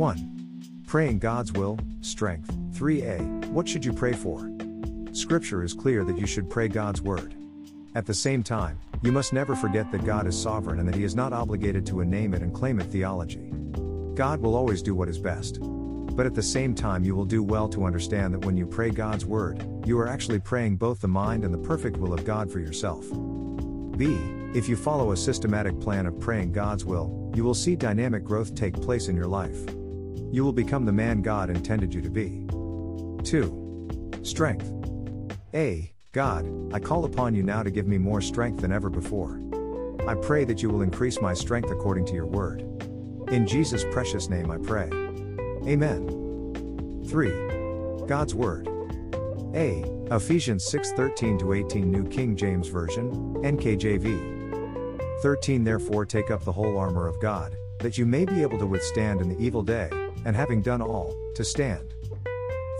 1. Praying God's will, strength. 3a. What should you pray for? Scripture is clear that you should pray God's word. At the same time, you must never forget that God is sovereign and that He is not obligated to a name it and claim it theology. God will always do what is best. But at the same time, you will do well to understand that when you pray God's word, you are actually praying both the mind and the perfect will of God for yourself. B. If you follow a systematic plan of praying God's will, you will see dynamic growth take place in your life. You will become the man God intended you to be. 2. Strength. A. God, I call upon you now to give me more strength than ever before. I pray that you will increase my strength according to your word. In Jesus' precious name I pray. Amen. 3. God's Word. A. Ephesians 6:13 to 18 New King James Version, NKJV. 13 Therefore take up the whole armor of God, that you may be able to withstand in the evil day, and having done all, to stand.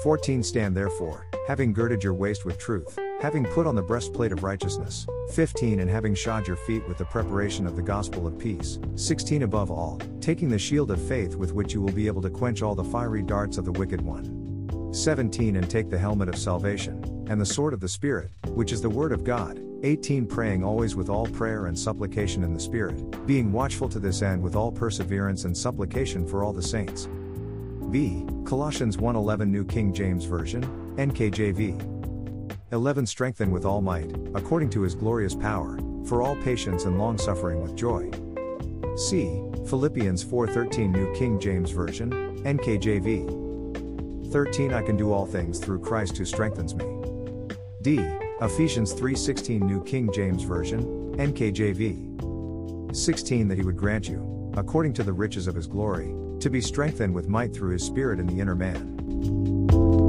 14 Stand therefore, having girded your waist with truth, having put on the breastplate of righteousness. 15 And having shod your feet with the preparation of the gospel of peace. 16 Above all, taking the shield of faith with which you will be able to quench all the fiery darts of the wicked one. 17 And take the helmet of salvation, and the sword of the Spirit, which is the word of God. 18 Praying always with all prayer and supplication in the Spirit, being watchful to this end with all perseverance and supplication for all the saints. B. Colossians 1:11 New King James Version, NKJV. 11 Strengthen with all might, according to his glorious power, for all patience and long suffering with joy. C. Philippians 4:13 New King James Version, NKJV. 13 I can do all things through Christ who strengthens me. D. Ephesians 3:16 New King James Version, NKJV. 16 That he would grant you, according to the riches of his glory, to be strengthened with might through his spirit in the inner man.